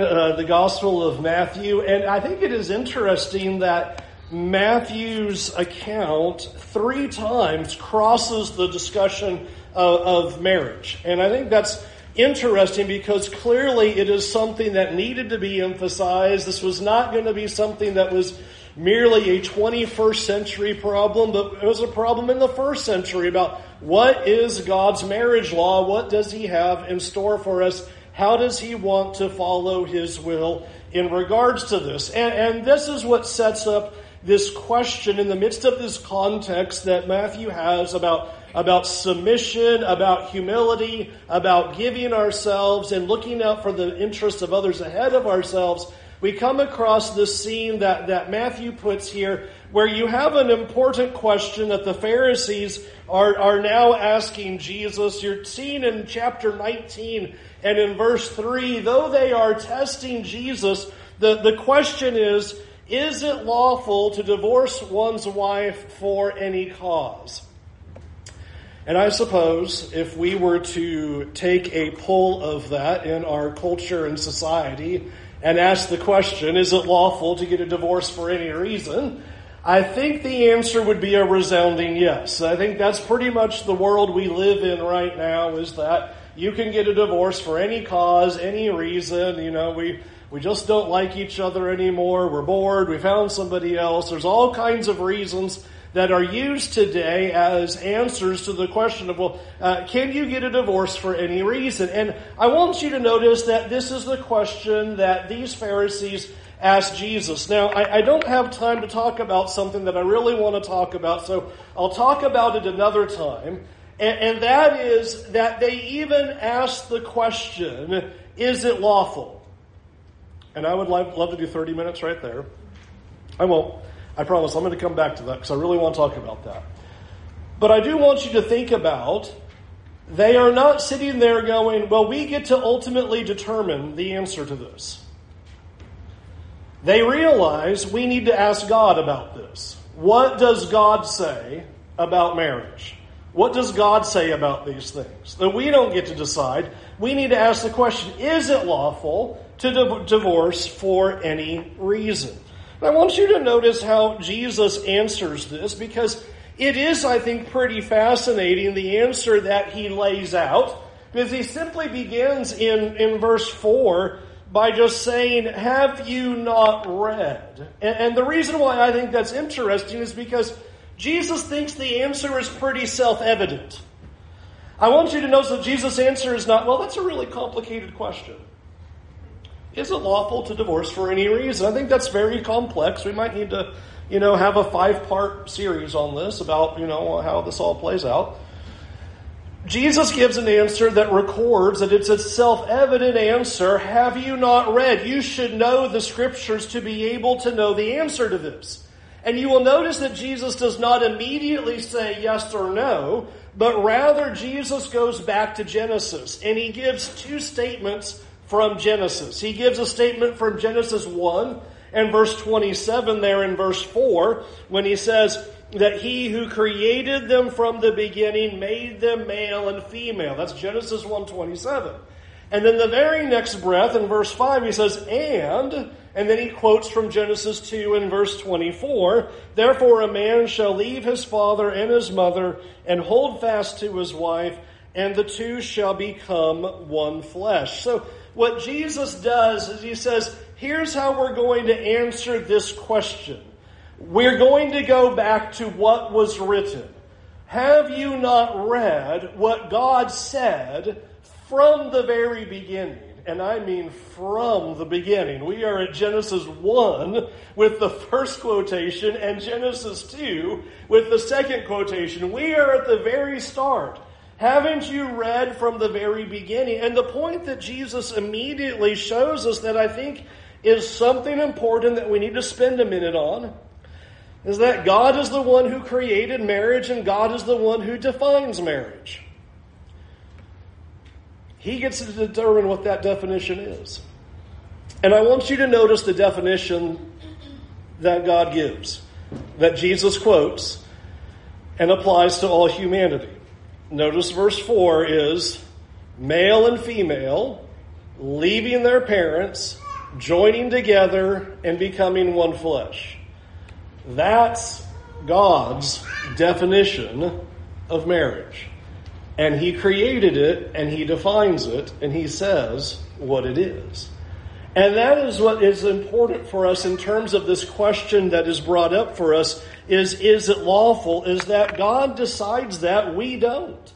uh, the Gospel of Matthew, and I think it is interesting that Matthew's account three times crosses the discussion of, of marriage. And I think that's interesting because clearly it is something that needed to be emphasized. This was not going to be something that was merely a 21st century problem, but it was a problem in the first century about what is God's marriage law? What does He have in store for us? How does He want to follow His will in regards to this? And, and this is what sets up this question in the midst of this context that Matthew has about, about submission, about humility, about giving ourselves and looking out for the interests of others ahead of ourselves. We come across this scene that, that Matthew puts here where you have an important question that the Pharisees are, are now asking Jesus. You're seeing in chapter 19 and in verse 3, though they are testing Jesus, the, the question is, is it lawful to divorce one's wife for any cause? And I suppose if we were to take a poll of that in our culture and society and ask the question, is it lawful to get a divorce for any reason? I think the answer would be a resounding yes. I think that's pretty much the world we live in right now is that you can get a divorce for any cause, any reason. You know, we, we just don't like each other anymore. We're bored. We found somebody else. There's all kinds of reasons that are used today as answers to the question of, well, uh, can you get a divorce for any reason? And I want you to notice that this is the question that these Pharisees asked Jesus. Now, I, I don't have time to talk about something that I really want to talk about, so I'll talk about it another time. And, and that is that they even asked the question, is it lawful? And I would love, love to do 30 minutes right there. I won't. I promise I'm going to come back to that because I really want to talk about that. But I do want you to think about they are not sitting there going, well, we get to ultimately determine the answer to this. They realize we need to ask God about this. What does God say about marriage? What does God say about these things? That we don't get to decide. We need to ask the question is it lawful to divorce for any reason? I want you to notice how Jesus answers this because it is, I think, pretty fascinating the answer that he lays out because he simply begins in, in verse 4 by just saying, Have you not read? And, and the reason why I think that's interesting is because Jesus thinks the answer is pretty self evident. I want you to notice that Jesus' answer is not, well, that's a really complicated question. Is it lawful to divorce for any reason? I think that's very complex. We might need to, you know, have a five part series on this about, you know, how this all plays out. Jesus gives an answer that records that it's a self evident answer. Have you not read? You should know the scriptures to be able to know the answer to this. And you will notice that Jesus does not immediately say yes or no, but rather Jesus goes back to Genesis and he gives two statements from Genesis. He gives a statement from Genesis 1 and verse 27 there in verse 4 when he says that he who created them from the beginning made them male and female. That's Genesis 127. And then the very next breath in verse 5 he says, and and then he quotes from Genesis 2 in verse 24 Therefore, a man shall leave his father and his mother and hold fast to his wife, and the two shall become one flesh. So, what Jesus does is he says, Here's how we're going to answer this question. We're going to go back to what was written. Have you not read what God said from the very beginning? And I mean from the beginning. We are at Genesis 1 with the first quotation and Genesis 2 with the second quotation. We are at the very start. Haven't you read from the very beginning? And the point that Jesus immediately shows us that I think is something important that we need to spend a minute on is that God is the one who created marriage and God is the one who defines marriage. He gets to determine what that definition is. And I want you to notice the definition that God gives, that Jesus quotes and applies to all humanity. Notice verse 4 is male and female leaving their parents joining together and becoming one flesh. That's God's definition of marriage. And He created it and He defines it and He says what it is. And that is what is important for us in terms of this question that is brought up for us is, is it lawful? Is that God decides that, we don't.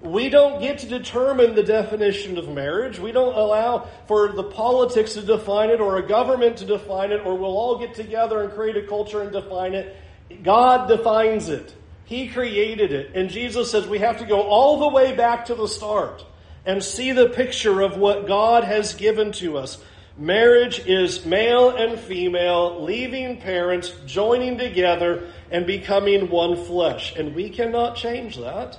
We don't get to determine the definition of marriage. We don't allow for the politics to define it or a government to define it or we'll all get together and create a culture and define it. God defines it. He created it. And Jesus says we have to go all the way back to the start and see the picture of what God has given to us. Marriage is male and female leaving parents, joining together, and becoming one flesh. And we cannot change that,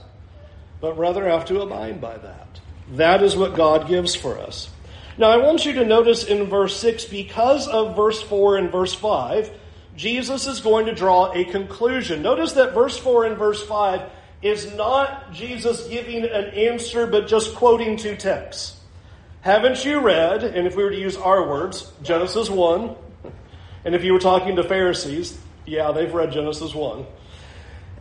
but rather have to abide by that. That is what God gives for us. Now, I want you to notice in verse 6, because of verse 4 and verse 5, Jesus is going to draw a conclusion. Notice that verse 4 and verse 5 is not Jesus giving an answer, but just quoting two texts. Haven't you read, and if we were to use our words, Genesis 1, and if you were talking to Pharisees, yeah, they've read Genesis 1.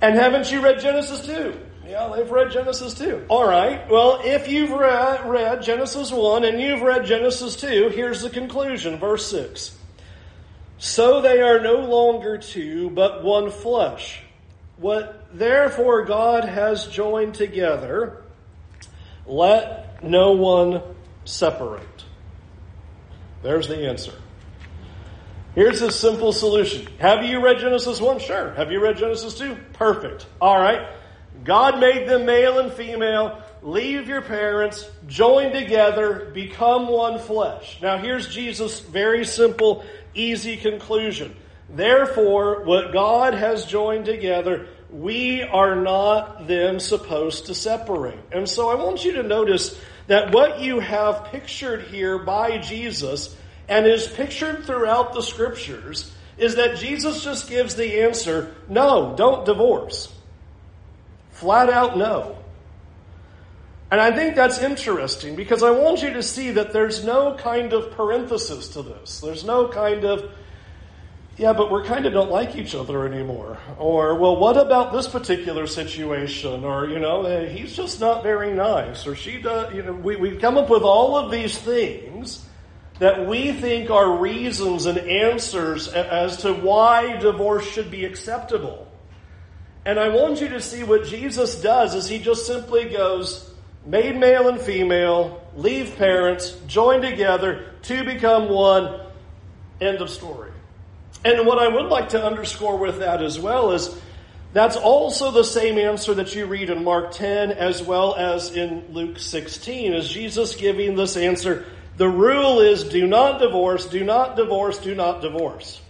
And haven't you read Genesis 2? Yeah, they've read Genesis 2. All right. Well, if you've read, read Genesis 1 and you've read Genesis 2, here's the conclusion, verse 6. So they are no longer two, but one flesh. What therefore God has joined together, let no one separate? There's the answer. Here's a simple solution. Have you read Genesis 1? Sure. Have you read Genesis 2? Perfect. All right. God made them male and female. Leave your parents, join together, become one flesh. Now here's Jesus' very simple, easy conclusion. Therefore, what God has joined together, we are not then supposed to separate. And so I want you to notice that what you have pictured here by Jesus and is pictured throughout the scriptures is that Jesus just gives the answer no, don't divorce. Flat out no. And I think that's interesting because I want you to see that there's no kind of parenthesis to this. There's no kind of yeah, but we kind of don't like each other anymore. Or, well, what about this particular situation? Or, you know, eh, he's just not very nice. Or she does, you know, we, we come up with all of these things that we think are reasons and answers as to why divorce should be acceptable. And I want you to see what Jesus does is he just simply goes, made male and female, leave parents, join together to become one, end of story. And what I would like to underscore with that as well is that's also the same answer that you read in Mark 10 as well as in Luke 16. Is Jesus giving this answer? The rule is do not divorce, do not divorce, do not divorce.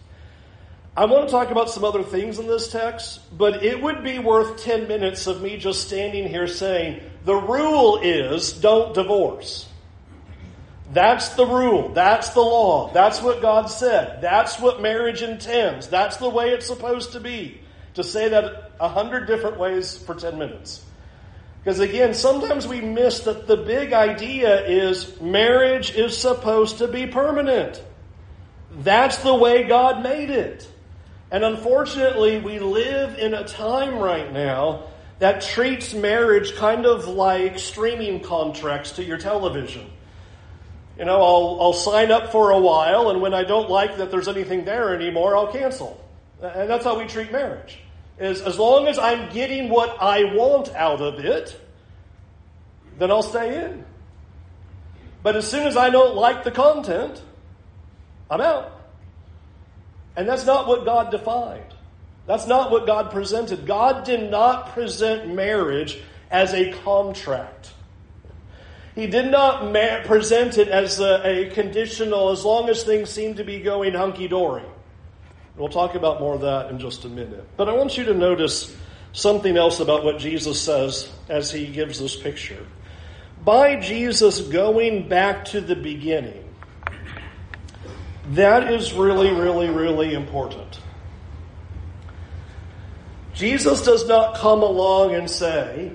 I want to talk about some other things in this text, but it would be worth 10 minutes of me just standing here saying, the rule is don't divorce. That's the rule. That's the law. That's what God said. That's what marriage intends. That's the way it's supposed to be. To say that a hundred different ways for 10 minutes. Because again, sometimes we miss that the big idea is marriage is supposed to be permanent. That's the way God made it. And unfortunately, we live in a time right now that treats marriage kind of like streaming contracts to your television you know, I'll, I'll sign up for a while, and when I don't like that there's anything there anymore, I'll cancel. And that's how we treat marriage. Is as long as I'm getting what I want out of it, then I'll stay in. But as soon as I don't like the content, I'm out. And that's not what God defined. That's not what God presented. God did not present marriage as a contract. He did not ma- present it as a, a conditional, as long as things seem to be going hunky dory. We'll talk about more of that in just a minute. But I want you to notice something else about what Jesus says as he gives this picture. By Jesus going back to the beginning, that is really, really, really important. Jesus does not come along and say,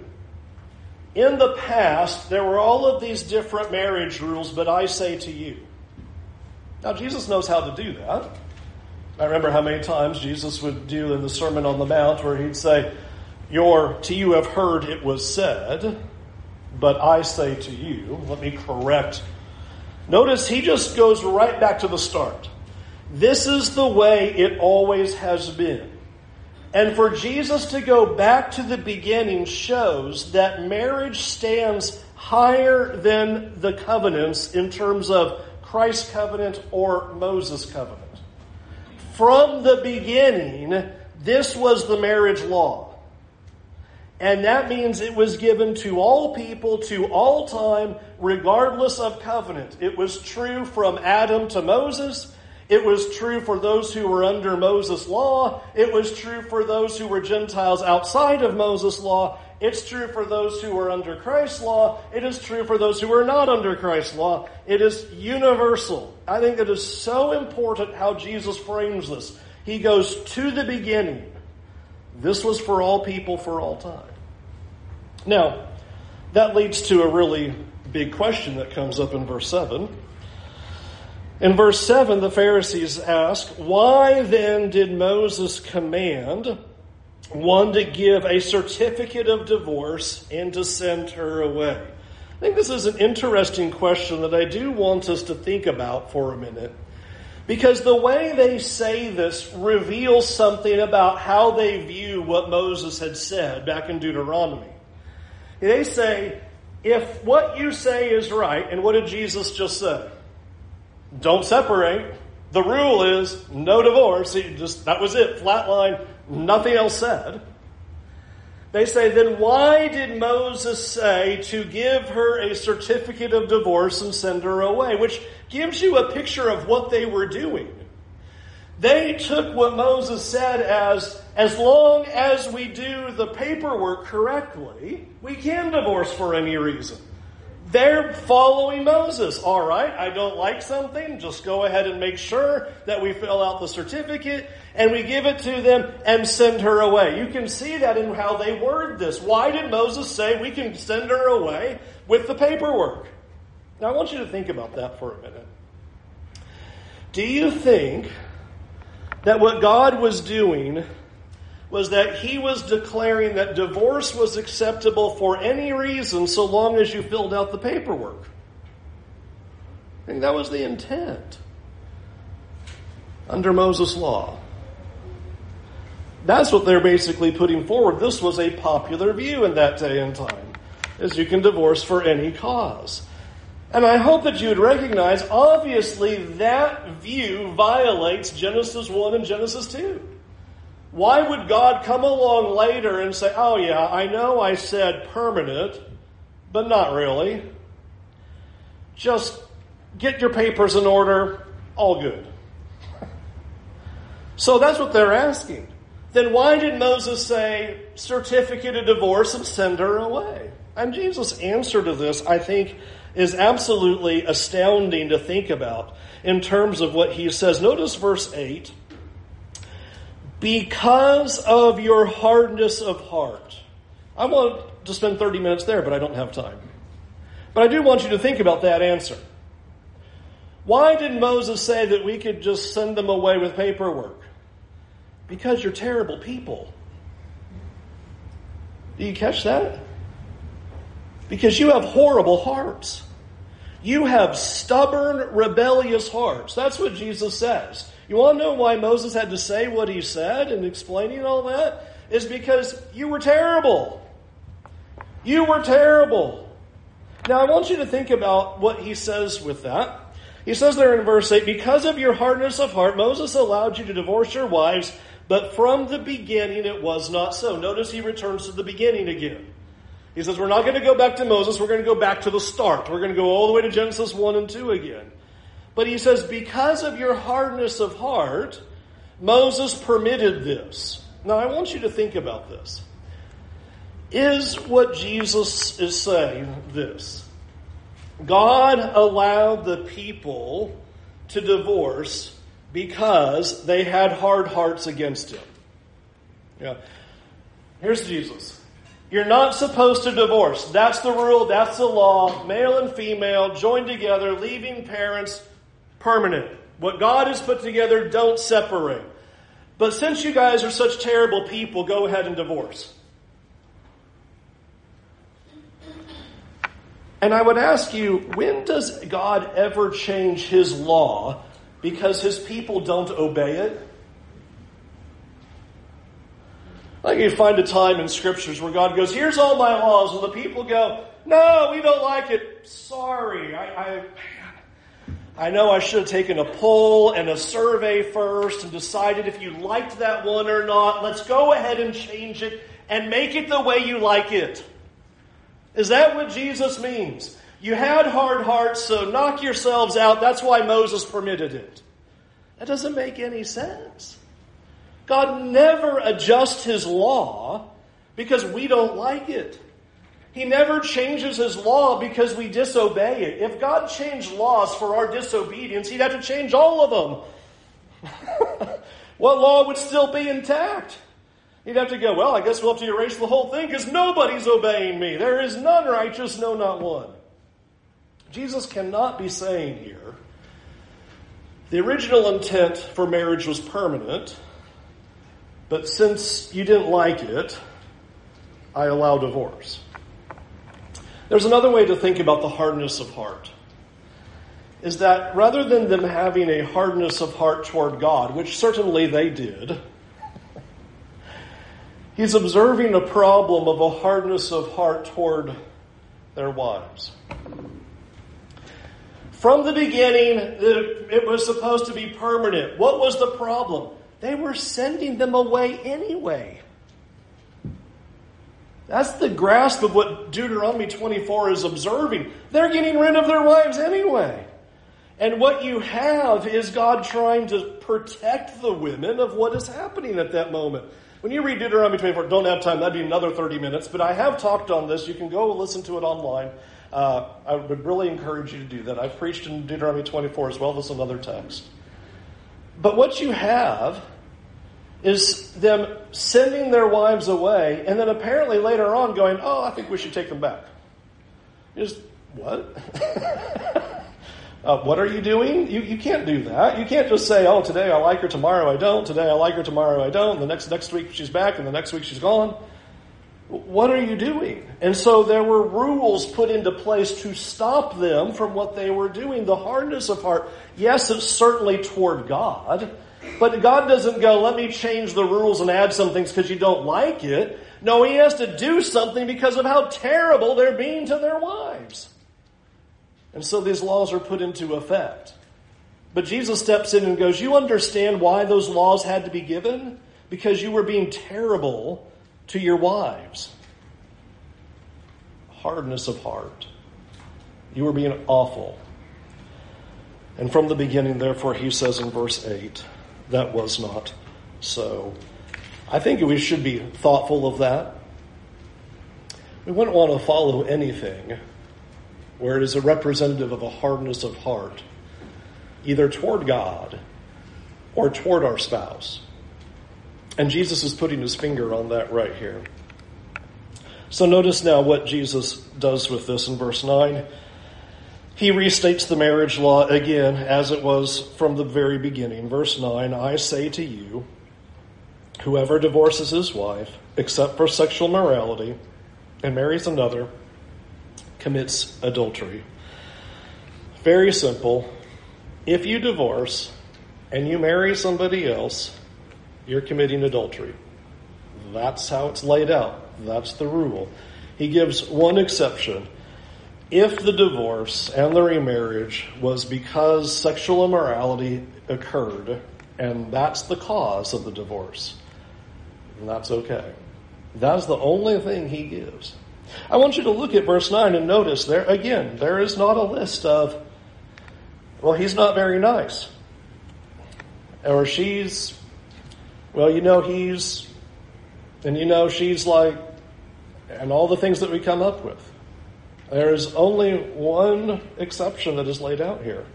in the past, there were all of these different marriage rules, but I say to you. Now, Jesus knows how to do that. I remember how many times Jesus would do in the Sermon on the Mount where he'd say, Your, to you have heard it was said, but I say to you, let me correct. Notice he just goes right back to the start. This is the way it always has been. And for Jesus to go back to the beginning shows that marriage stands higher than the covenants in terms of Christ's covenant or Moses' covenant. From the beginning, this was the marriage law. And that means it was given to all people to all time, regardless of covenant. It was true from Adam to Moses. It was true for those who were under Moses' law. It was true for those who were Gentiles outside of Moses' law. It's true for those who were under Christ's law. It is true for those who were not under Christ's law. It is universal. I think it is so important how Jesus frames this. He goes to the beginning. This was for all people for all time. Now, that leads to a really big question that comes up in verse 7. In verse 7, the Pharisees ask, Why then did Moses command one to give a certificate of divorce and to send her away? I think this is an interesting question that I do want us to think about for a minute. Because the way they say this reveals something about how they view what Moses had said back in Deuteronomy. They say, if what you say is right, and what did Jesus just say? Don't separate. The rule is no divorce. just that was it. Flat line. Nothing else said. They say, then why did Moses say to give her a certificate of divorce and send her away? Which gives you a picture of what they were doing. They took what Moses said as, as long as we do the paperwork correctly, we can divorce for any reason. They're following Moses. All right, I don't like something, just go ahead and make sure that we fill out the certificate and we give it to them and send her away. You can see that in how they word this. Why did Moses say we can send her away with the paperwork? Now I want you to think about that for a minute. Do you think that what God was doing was that he was declaring that divorce was acceptable for any reason so long as you filled out the paperwork. I think that was the intent under Moses' law. That's what they're basically putting forward. This was a popular view in that day and time, is you can divorce for any cause. And I hope that you would recognize, obviously, that view violates Genesis 1 and Genesis 2. Why would God come along later and say, oh, yeah, I know I said permanent, but not really? Just get your papers in order, all good. So that's what they're asking. Then why did Moses say certificate of divorce and send her away? And Jesus' answer to this, I think, is absolutely astounding to think about in terms of what he says. Notice verse 8. Because of your hardness of heart. I want to spend 30 minutes there, but I don't have time. But I do want you to think about that answer. Why did Moses say that we could just send them away with paperwork? Because you're terrible people. Do you catch that? Because you have horrible hearts. You have stubborn, rebellious hearts. That's what Jesus says. You want to know why Moses had to say what he said and explaining all that? Is because you were terrible. You were terrible. Now, I want you to think about what he says with that. He says there in verse 8, Because of your hardness of heart, Moses allowed you to divorce your wives, but from the beginning it was not so. Notice he returns to the beginning again. He says, We're not going to go back to Moses. We're going to go back to the start. We're going to go all the way to Genesis 1 and 2 again. But he says, Because of your hardness of heart, Moses permitted this. Now, I want you to think about this. Is what Jesus is saying this? God allowed the people to divorce because they had hard hearts against him. Yeah. Here's Jesus. You're not supposed to divorce. That's the rule, that's the law. Male and female joined together, leaving parents permanent. What God has put together, don't separate. But since you guys are such terrible people, go ahead and divorce. And I would ask you, when does God ever change his law because his people don't obey it? Like you find a time in scriptures where God goes, here's all my laws, and the people go, no, we don't like it. Sorry. I, I, I know I should have taken a poll and a survey first and decided if you liked that one or not. Let's go ahead and change it and make it the way you like it. Is that what Jesus means? You had hard hearts, so knock yourselves out. That's why Moses permitted it. That doesn't make any sense. God never adjusts his law because we don't like it. He never changes his law because we disobey it. If God changed laws for our disobedience, he'd have to change all of them. what law would still be intact? He'd have to go, well, I guess we'll have to erase the whole thing because nobody's obeying me. There is none righteous, no, not one. Jesus cannot be saying here, the original intent for marriage was permanent, but since you didn't like it, I allow divorce. There's another way to think about the hardness of heart. Is that rather than them having a hardness of heart toward God, which certainly they did, He's observing a problem of a hardness of heart toward their wives. From the beginning, it was supposed to be permanent. What was the problem? They were sending them away anyway. That's the grasp of what Deuteronomy 24 is observing. They're getting rid of their wives anyway. And what you have is God trying to protect the women of what is happening at that moment. When you read Deuteronomy 24, don't have time, that'd be another 30 minutes, but I have talked on this. You can go listen to it online. Uh, I would really encourage you to do that. I've preached in Deuteronomy 24 as well as another text. But what you have is them sending their wives away and then apparently later on going, oh, I think we should take them back. Just, what? Uh, what are you doing? You, you can't do that. You can't just say, oh, today I like her, tomorrow I don't. Today I like her, tomorrow I don't. The next, next week she's back, and the next week she's gone. What are you doing? And so there were rules put into place to stop them from what they were doing. The hardness of heart, yes, it's certainly toward God, but God doesn't go, let me change the rules and add some things because you don't like it. No, He has to do something because of how terrible they're being to their wives. And so these laws are put into effect. But Jesus steps in and goes, You understand why those laws had to be given? Because you were being terrible to your wives. Hardness of heart. You were being awful. And from the beginning, therefore, he says in verse 8, that was not so. I think we should be thoughtful of that. We wouldn't want to follow anything where it is a representative of a hardness of heart, either toward God or toward our spouse. And Jesus is putting his finger on that right here. So notice now what Jesus does with this in verse 9. He restates the marriage law again as it was from the very beginning. Verse 9 I say to you, whoever divorces his wife, except for sexual morality, and marries another, commits adultery. Very simple. If you divorce and you marry somebody else, you're committing adultery. That's how it's laid out. That's the rule. He gives one exception. If the divorce and the remarriage was because sexual immorality occurred, and that's the cause of the divorce, that's okay. That's the only thing he gives. I want you to look at verse 9 and notice there, again, there is not a list of, well, he's not very nice. Or she's, well, you know, he's, and you know, she's like, and all the things that we come up with. There's only one exception that is laid out here.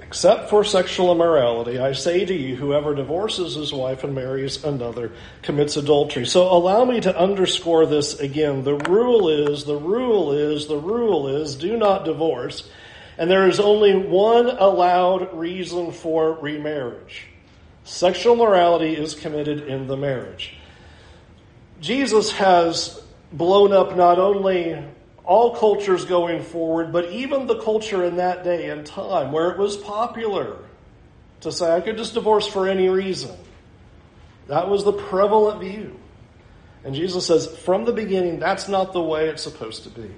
Except for sexual immorality, I say to you, whoever divorces his wife and marries another commits adultery. So allow me to underscore this again. The rule is, the rule is, the rule is, do not divorce. And there is only one allowed reason for remarriage. Sexual morality is committed in the marriage. Jesus has blown up not only all cultures going forward, but even the culture in that day and time where it was popular to say, I could just divorce for any reason. That was the prevalent view. And Jesus says, from the beginning, that's not the way it's supposed to be.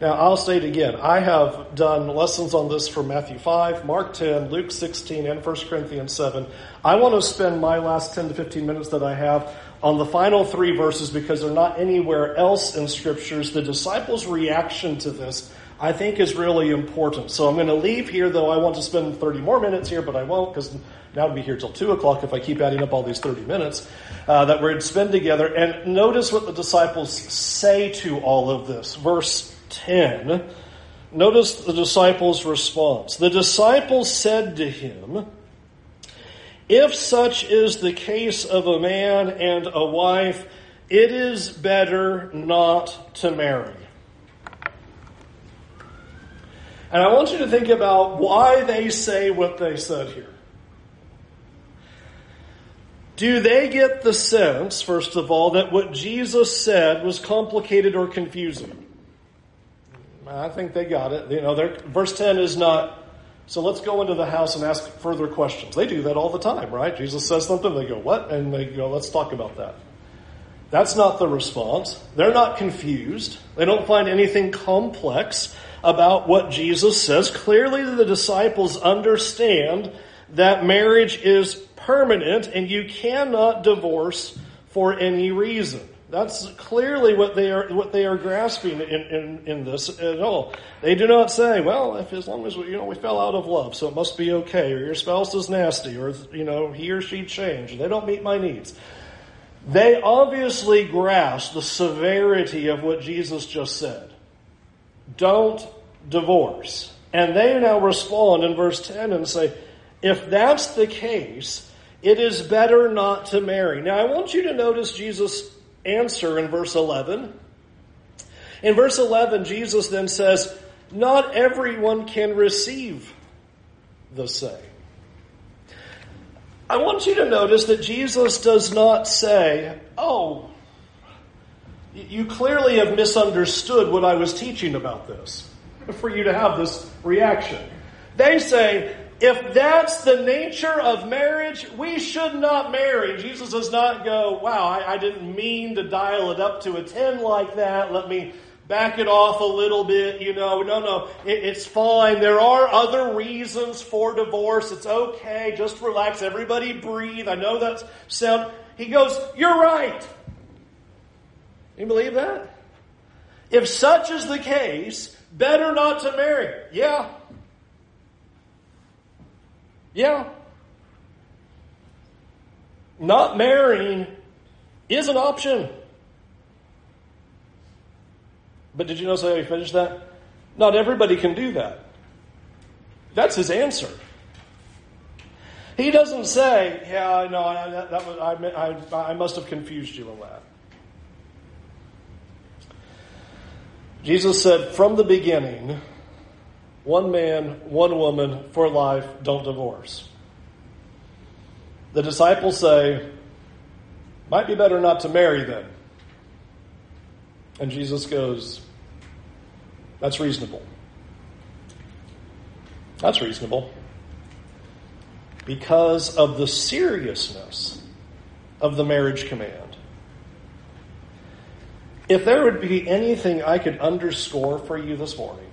Now, I'll state again, I have done lessons on this for Matthew 5, Mark 10, Luke 16, and 1 Corinthians 7. I want to spend my last 10 to 15 minutes that I have on the final three verses because they're not anywhere else in scriptures. The disciples' reaction to this, I think, is really important. So I'm going to leave here, though I want to spend 30 more minutes here, but I won't because now I'll be here till 2 o'clock if I keep adding up all these 30 minutes uh, that we're to spend together. And notice what the disciples say to all of this. Verse 10. Notice the disciples' response. The disciples said to him, If such is the case of a man and a wife, it is better not to marry. And I want you to think about why they say what they said here. Do they get the sense, first of all, that what Jesus said was complicated or confusing? I think they got it. You know, verse 10 is not, so let's go into the house and ask further questions. They do that all the time, right? Jesus says something, they go, what? And they go, let's talk about that. That's not the response. They're not confused. They don't find anything complex about what Jesus says. Clearly, the disciples understand that marriage is permanent and you cannot divorce for any reason. That's clearly what they are what they are grasping in, in, in this at all. They do not say, "Well, if as long as we, you know we fell out of love, so it must be okay," or "Your spouse is nasty," or you know he or she changed. They don't meet my needs. They obviously grasp the severity of what Jesus just said. Don't divorce, and they now respond in verse ten and say, "If that's the case." It is better not to marry. Now, I want you to notice Jesus' answer in verse 11. In verse 11, Jesus then says, Not everyone can receive the same. I want you to notice that Jesus does not say, Oh, you clearly have misunderstood what I was teaching about this, for you to have this reaction. They say, if that's the nature of marriage, we should not marry. Jesus does not go, wow, I, I, didn't mean to dial it up to a 10 like that. Let me back it off a little bit. You know, no, no, it, it's fine. There are other reasons for divorce. It's okay. Just relax. Everybody breathe. I know that's sound. He goes, you're right. You believe that? If such is the case, better not to marry. Yeah, yeah. Not marrying is an option. But did you notice how he finished that? Not everybody can do that. That's his answer. He doesn't say, "Yeah, no, I, that, that was, I, I, I must have confused you on that." Jesus said from the beginning, one man, one woman for life, don't divorce. The disciples say, might be better not to marry then. And Jesus goes, that's reasonable. That's reasonable. Because of the seriousness of the marriage command. If there would be anything I could underscore for you this morning,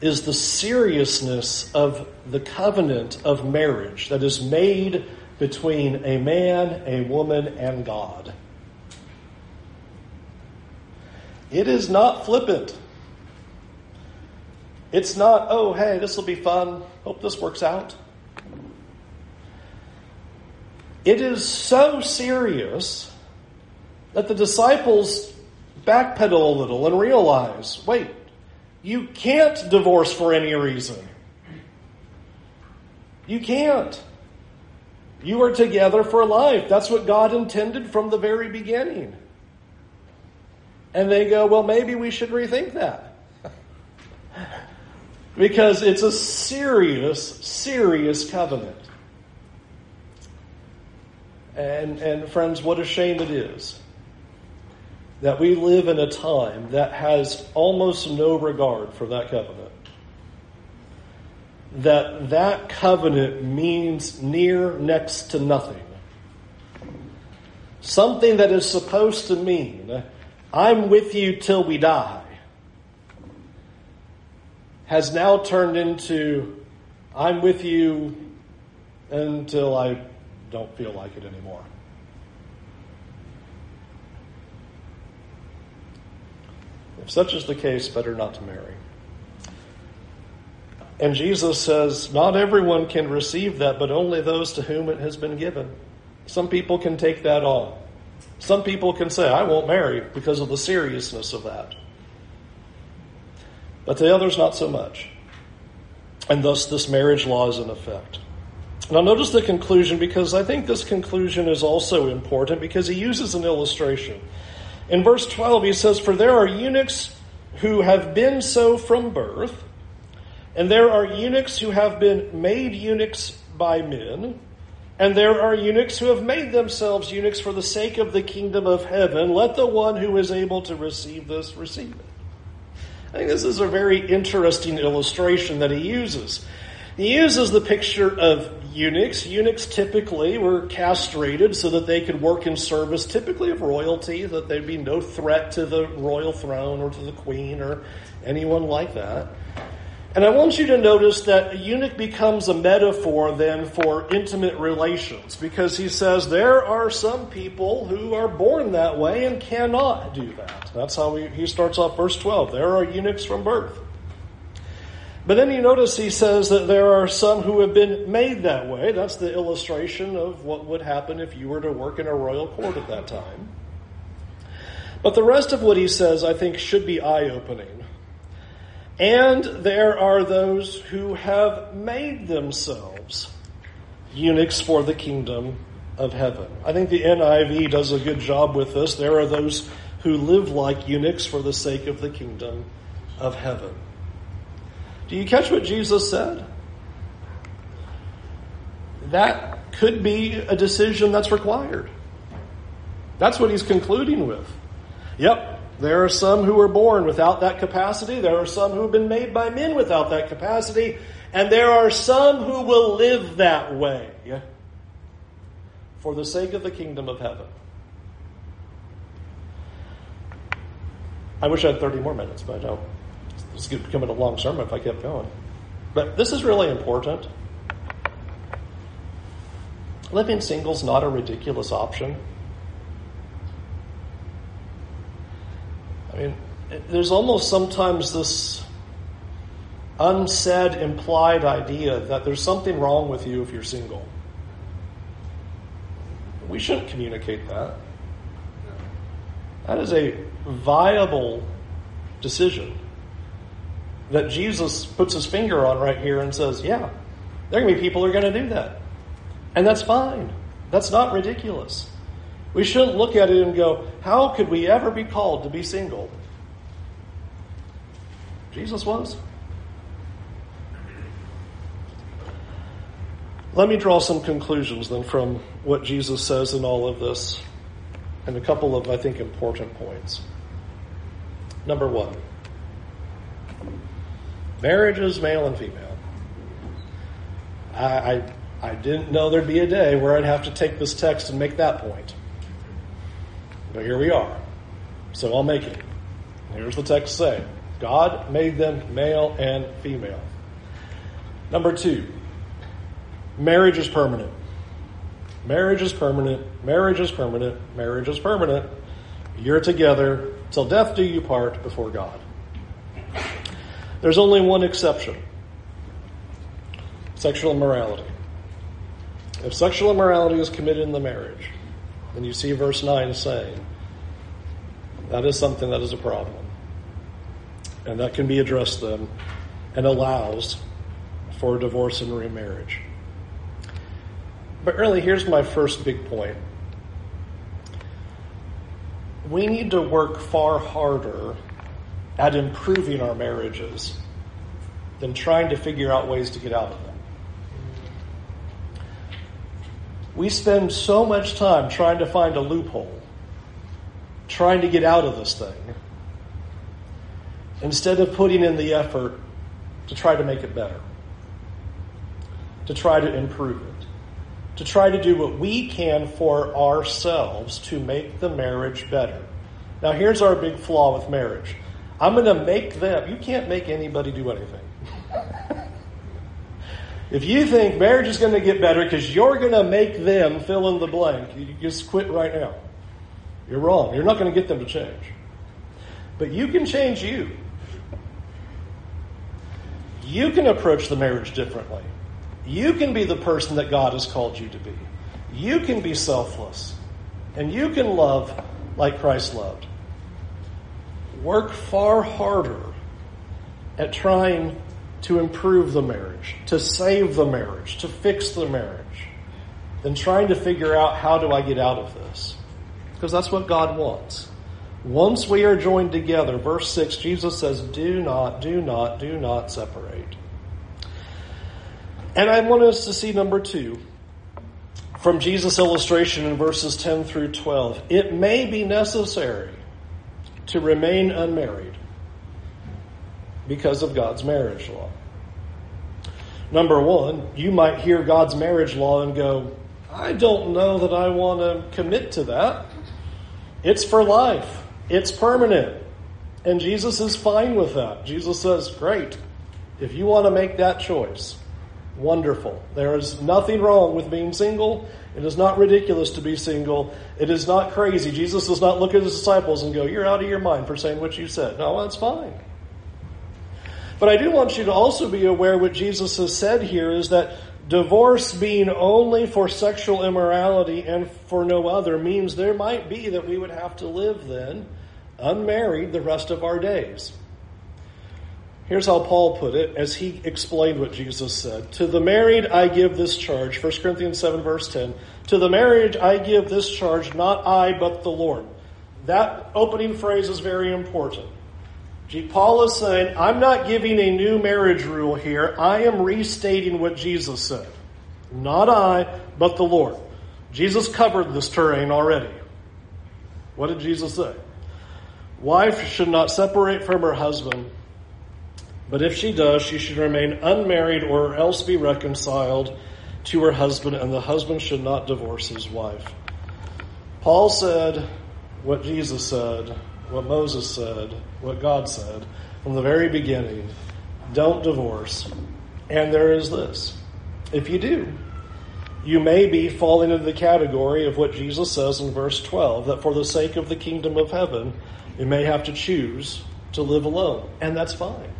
is the seriousness of the covenant of marriage that is made between a man, a woman, and God. It is not flippant. It's not, oh, hey, this will be fun. Hope this works out. It is so serious that the disciples backpedal a little and realize wait, you can't divorce for any reason. You can't. You are together for life. That's what God intended from the very beginning. And they go, well, maybe we should rethink that. Because it's a serious, serious covenant. And, and friends, what a shame it is that we live in a time that has almost no regard for that covenant. That that covenant means near next to nothing. Something that is supposed to mean, I'm with you till we die, has now turned into, I'm with you until I don't feel like it anymore. If such is the case, better not to marry. And Jesus says, Not everyone can receive that, but only those to whom it has been given. Some people can take that on. Some people can say, I won't marry because of the seriousness of that. But the others, not so much. And thus, this marriage law is in effect. Now, notice the conclusion because I think this conclusion is also important because he uses an illustration. In verse 12, he says, For there are eunuchs who have been so from birth, and there are eunuchs who have been made eunuchs by men, and there are eunuchs who have made themselves eunuchs for the sake of the kingdom of heaven. Let the one who is able to receive this receive it. I think this is a very interesting illustration that he uses. He uses the picture of eunuchs. Eunuchs typically were castrated so that they could work in service, typically of royalty, that there'd be no threat to the royal throne or to the queen or anyone like that. And I want you to notice that a eunuch becomes a metaphor then for intimate relations because he says there are some people who are born that way and cannot do that. That's how he, he starts off verse 12. There are eunuchs from birth. But then you notice he says that there are some who have been made that way. That's the illustration of what would happen if you were to work in a royal court at that time. But the rest of what he says, I think, should be eye opening. And there are those who have made themselves eunuchs for the kingdom of heaven. I think the NIV does a good job with this. There are those who live like eunuchs for the sake of the kingdom of heaven. Do you catch what Jesus said? That could be a decision that's required. That's what he's concluding with. Yep, there are some who are born without that capacity. There are some who have been made by men without that capacity. And there are some who will live that way for the sake of the kingdom of heaven. I wish I had 30 more minutes, but I don't. This could become a long sermon if I kept going. But this is really important. Living single is not a ridiculous option. I mean, there's almost sometimes this unsaid, implied idea that there's something wrong with you if you're single. We shouldn't communicate that. That is a viable decision that Jesus puts his finger on right here and says, yeah, there are going to be people who are going to do that. And that's fine. That's not ridiculous. We shouldn't look at it and go, how could we ever be called to be single? Jesus was. Let me draw some conclusions then from what Jesus says in all of this, and a couple of, I think, important points. Number one. Marriages, male and female. I, I, I didn't know there'd be a day where I'd have to take this text and make that point. But here we are. So I'll make it. Here's the text say God made them male and female. Number two, marriage is permanent. Marriage is permanent. Marriage is permanent. Marriage is permanent. You're together till death do you part before God. There's only one exception sexual immorality. If sexual immorality is committed in the marriage, then you see verse 9 saying that is something that is a problem. And that can be addressed then and allows for divorce and remarriage. But really, here's my first big point. We need to work far harder at improving our marriages than trying to figure out ways to get out of them. We spend so much time trying to find a loophole, trying to get out of this thing, instead of putting in the effort to try to make it better, to try to improve it, to try to do what we can for ourselves to make the marriage better. Now, here's our big flaw with marriage I'm going to make them, you can't make anybody do anything. if you think marriage is going to get better because you're going to make them fill in the blank, you just quit right now. You're wrong. You're not going to get them to change. But you can change you. You can approach the marriage differently. You can be the person that God has called you to be. You can be selfless. And you can love like Christ loved. Work far harder at trying to improve the marriage, to save the marriage, to fix the marriage, than trying to figure out how do I get out of this. Because that's what God wants. Once we are joined together, verse 6, Jesus says, Do not, do not, do not separate. And I want us to see number two from Jesus' illustration in verses 10 through 12. It may be necessary to remain unmarried because of God's marriage law. Number one, you might hear God's marriage law and go, I don't know that I want to commit to that. It's for life. It's permanent. And Jesus is fine with that. Jesus says, Great. If you want to make that choice, wonderful. There is nothing wrong with being single. It is not ridiculous to be single. It is not crazy. Jesus does not look at his disciples and go, You're out of your mind for saying what you said. No, that's fine. But I do want you to also be aware what Jesus has said here is that Divorce being only for sexual immorality and for no other means there might be that we would have to live then unmarried the rest of our days. Here's how Paul put it as he explained what Jesus said. To the married I give this charge, 1 Corinthians 7 verse 10. To the married I give this charge, not I, but the Lord. That opening phrase is very important. Paul is saying, I'm not giving a new marriage rule here. I am restating what Jesus said. Not I, but the Lord. Jesus covered this terrain already. What did Jesus say? Wife should not separate from her husband, but if she does, she should remain unmarried or else be reconciled to her husband, and the husband should not divorce his wife. Paul said what Jesus said what Moses said, what God said from the very beginning. Don't divorce. And there is this. If you do, you may be falling into the category of what Jesus says in verse 12 that for the sake of the kingdom of heaven, you may have to choose to live alone. And that's fine.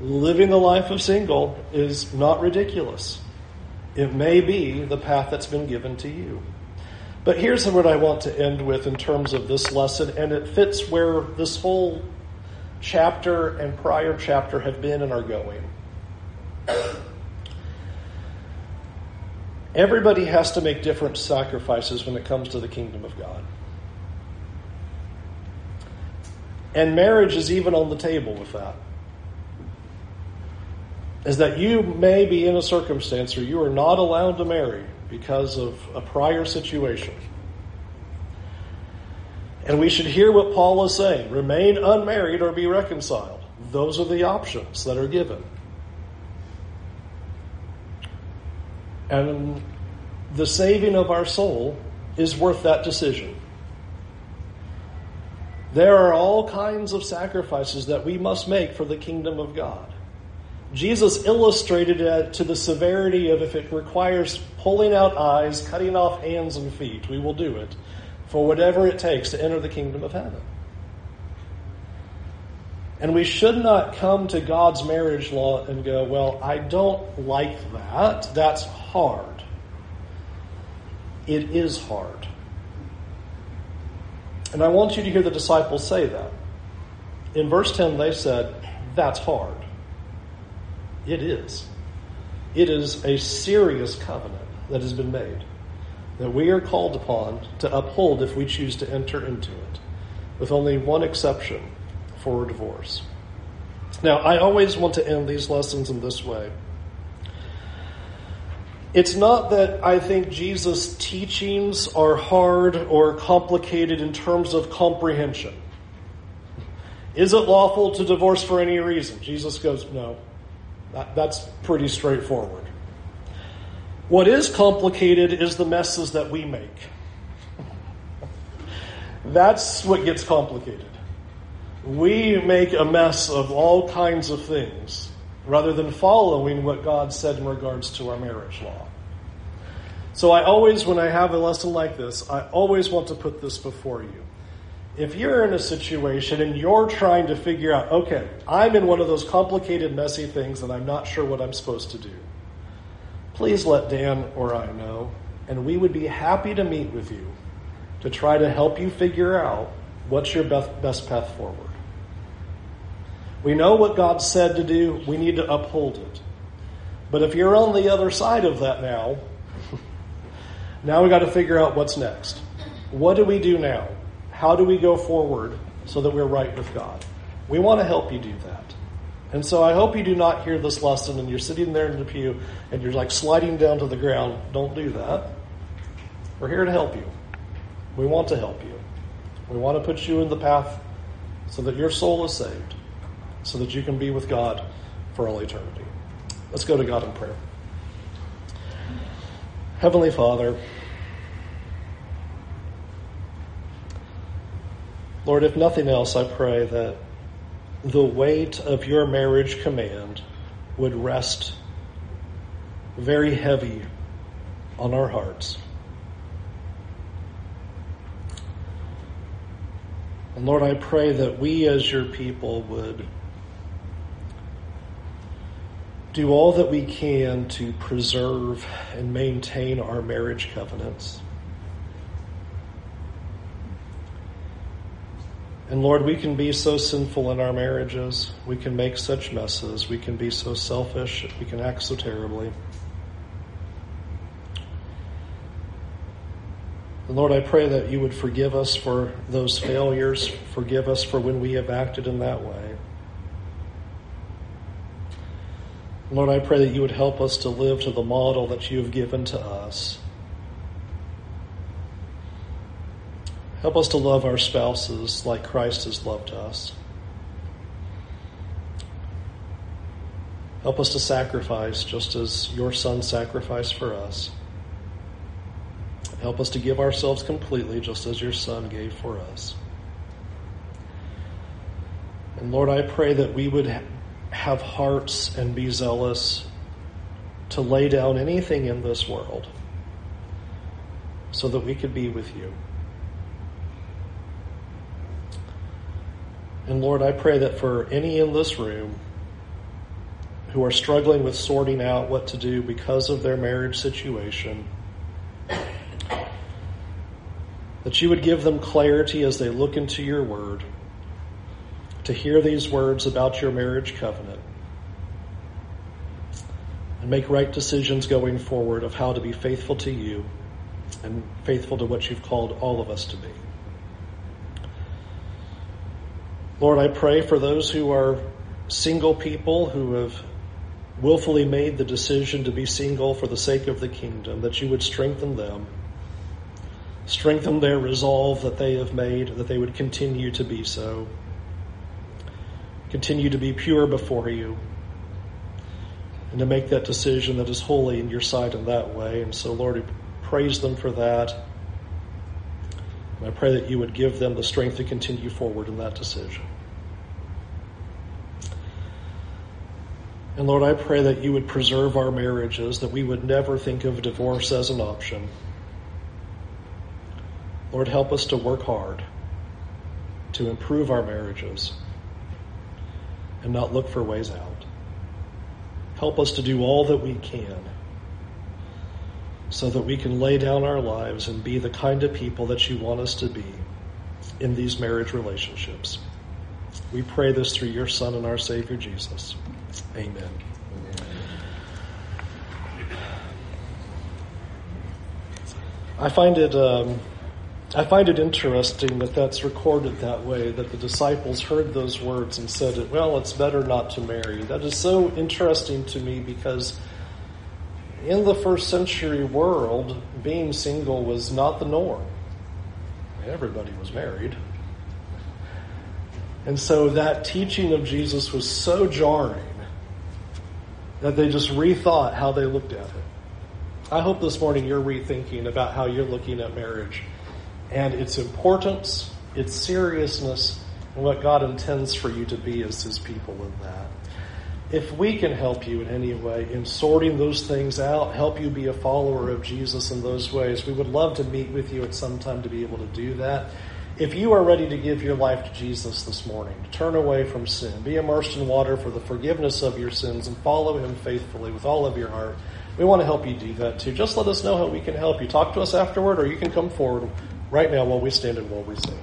Living the life of single is not ridiculous. It may be the path that's been given to you. But here's what I want to end with in terms of this lesson, and it fits where this whole chapter and prior chapter have been and are going. Everybody has to make different sacrifices when it comes to the kingdom of God. And marriage is even on the table with that. Is that you may be in a circumstance where you are not allowed to marry because of a prior situation. And we should hear what Paul is saying remain unmarried or be reconciled. Those are the options that are given. And the saving of our soul is worth that decision. There are all kinds of sacrifices that we must make for the kingdom of God. Jesus illustrated it to the severity of if it requires pulling out eyes, cutting off hands and feet, we will do it for whatever it takes to enter the kingdom of heaven. And we should not come to God's marriage law and go, well, I don't like that. That's hard. It is hard. And I want you to hear the disciples say that. In verse 10, they said, that's hard. It is. It is a serious covenant that has been made that we are called upon to uphold if we choose to enter into it, with only one exception for divorce. Now, I always want to end these lessons in this way. It's not that I think Jesus' teachings are hard or complicated in terms of comprehension. Is it lawful to divorce for any reason? Jesus goes, no. That, that's pretty straightforward. What is complicated is the messes that we make. That's what gets complicated. We make a mess of all kinds of things rather than following what God said in regards to our marriage law. So I always, when I have a lesson like this, I always want to put this before you. If you're in a situation and you're trying to figure out, okay, I'm in one of those complicated, messy things and I'm not sure what I'm supposed to do, please let Dan or I know, and we would be happy to meet with you to try to help you figure out what's your best path forward. We know what God said to do, we need to uphold it. But if you're on the other side of that now, now we got to figure out what's next. What do we do now? How do we go forward so that we're right with God? We want to help you do that. And so I hope you do not hear this lesson and you're sitting there in the pew and you're like sliding down to the ground. Don't do that. We're here to help you. We want to help you. We want to put you in the path so that your soul is saved so that you can be with God for all eternity. Let's go to God in prayer. Heavenly Father, Lord, if nothing else, I pray that the weight of your marriage command would rest very heavy on our hearts. And Lord, I pray that we as your people would do all that we can to preserve and maintain our marriage covenants. And Lord, we can be so sinful in our marriages. We can make such messes. We can be so selfish. We can act so terribly. And Lord, I pray that you would forgive us for those failures, forgive us for when we have acted in that way. Lord, I pray that you would help us to live to the model that you have given to us. Help us to love our spouses like Christ has loved us. Help us to sacrifice just as your Son sacrificed for us. Help us to give ourselves completely just as your Son gave for us. And Lord, I pray that we would have hearts and be zealous to lay down anything in this world so that we could be with you. And Lord, I pray that for any in this room who are struggling with sorting out what to do because of their marriage situation, that you would give them clarity as they look into your word to hear these words about your marriage covenant and make right decisions going forward of how to be faithful to you and faithful to what you've called all of us to be. Lord, I pray for those who are single people who have willfully made the decision to be single for the sake of the kingdom, that you would strengthen them, strengthen their resolve that they have made, that they would continue to be so continue to be pure before you and to make that decision that is holy in your sight in that way. And so, Lord, praise them for that. And I pray that you would give them the strength to continue forward in that decision. And Lord, I pray that you would preserve our marriages, that we would never think of divorce as an option. Lord, help us to work hard to improve our marriages and not look for ways out. Help us to do all that we can so that we can lay down our lives and be the kind of people that you want us to be in these marriage relationships. We pray this through your Son and our Savior Jesus. Amen. I find it um, I find it interesting that that's recorded that way, that the disciples heard those words and said, well, it's better not to marry. That is so interesting to me because in the first century world, being single was not the norm. Everybody was married. And so that teaching of Jesus was so jarring that they just rethought how they looked at it. I hope this morning you're rethinking about how you're looking at marriage and its importance, its seriousness, and what God intends for you to be as His people in that. If we can help you in any way in sorting those things out, help you be a follower of Jesus in those ways, we would love to meet with you at some time to be able to do that. If you are ready to give your life to Jesus this morning, to turn away from sin, be immersed in water for the forgiveness of your sins, and follow Him faithfully with all of your heart, we want to help you do that too. Just let us know how we can help you. Talk to us afterward, or you can come forward right now while we stand and while we sing.